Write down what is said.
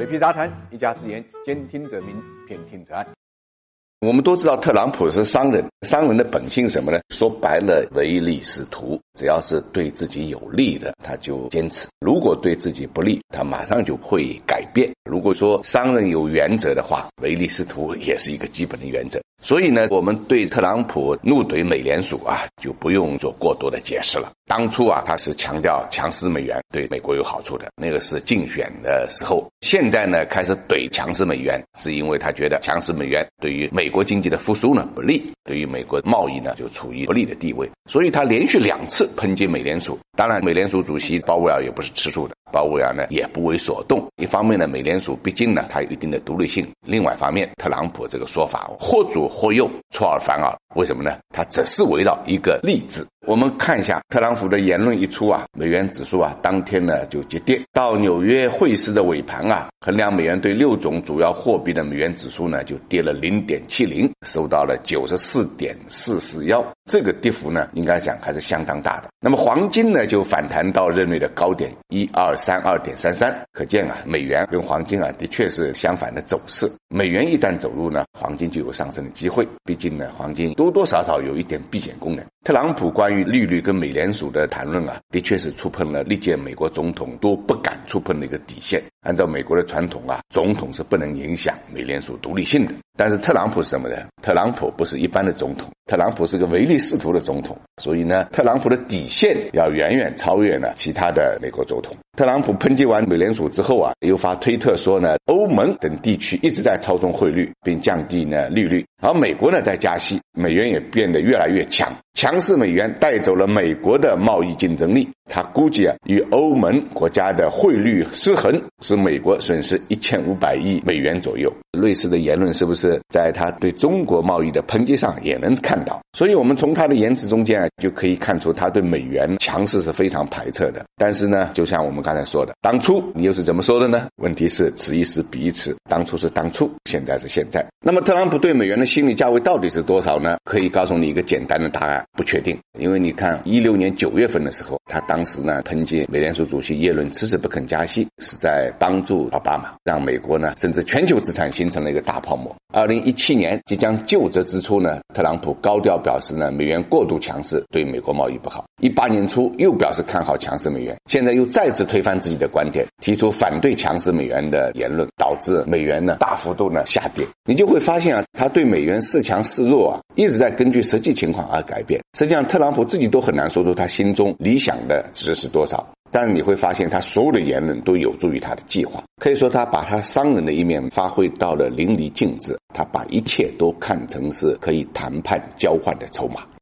水皮杂谈，一家之言，兼听则明，偏听则暗。我们都知道特朗普是商人，商人的本性什么呢？说白了，唯利是图。只要是对自己有利的，他就坚持；如果对自己不利，他马上就会改变。如果说商人有原则的话，唯利是图也是一个基本的原则。所以呢，我们对特朗普怒怼美联储啊，就不用做过多的解释了。当初啊，他是强调强势美元对美国有好处的，那个是竞选的时候。现在呢，开始怼强势美元，是因为他觉得强势美元对于美国经济的复苏呢不利，对于美国贸易呢就处于不利的地位。所以他连续两次抨击美联储。当然，美联储主席鲍威尔也不是吃素的，鲍威尔呢也不为所动。一方面呢，美联储毕竟呢它有一定的独立性；另外一方面，特朗普这个说法或左或右，出尔反尔。为什么呢？它只是围绕一个利字。我们看一下特朗普的言论一出啊，美元指数啊当天呢就急跌。到纽约汇市的尾盘啊，衡量美元对六种主要货币的美元指数呢就跌了零点七零，收到了九十四点四四幺。这个跌幅呢，应该讲还是相当大的。那么黄金呢就反弹到日内的高点一二三二点三三，可见啊，美元跟黄金啊的确是相反的走势。美元一旦走入呢，黄金就有上升的机会。毕竟呢，黄金多多少少有一点避险功能。特朗普关于利率跟美联储的谈论啊，的确是触碰了历届美国总统都不敢触碰的一个底线。按照美国的传统啊，总统是不能影响美联储独立性的。但是特朗普是什么呢？特朗普不是一般的总统，特朗普是个唯利是图的总统。所以呢，特朗普的底线要远远超越呢其他的美国总统。特朗普抨击完美联储之后啊，又发推特说呢，欧盟等地区一直在操纵汇率，并降低呢利率。而美国呢在加息，美元也变得越来越强，强势美元带走了美国的贸易竞争力。他估计啊，与欧盟国家的汇率失衡，使美国损失一千五百亿美元左右。类似的言论是不是在他对中国贸易的抨击上也能看到？所以，我们从他的言辞中间啊，就可以看出他对美元强势是非常排斥的。但是呢，就像我们刚才说的，当初你又是怎么说的呢？问题是此一时彼一时，当初是当初，现在是现在。那么，特朗普对美元的心理价位到底是多少呢？可以告诉你一个简单的答案：不确定。因为你看，一六年九月份的时候，他当时呢抨击美联储主席耶伦迟迟不肯加息，是在帮助奥巴马，让美国呢甚至全球资产形成了一个大泡沫。二零一七年即将就职之初呢，特朗普高调表示呢美元过度强势对美国贸易不好。一八年初又表示看好强势美元，现在又再次推翻自己的观点，提出反对强势美元的言论，导致美元呢大幅度呢下跌。你就会发现啊，他对美元是强是弱啊，一直在根据实际情况而改变。实际上，特朗普自己都很难说出他心中理想的值是多少。但是你会发现，他所有的言论都有助于他的计划。可以说，他把他商人的一面发挥到了淋漓尽致。他把一切都看成是可以谈判交换的筹码。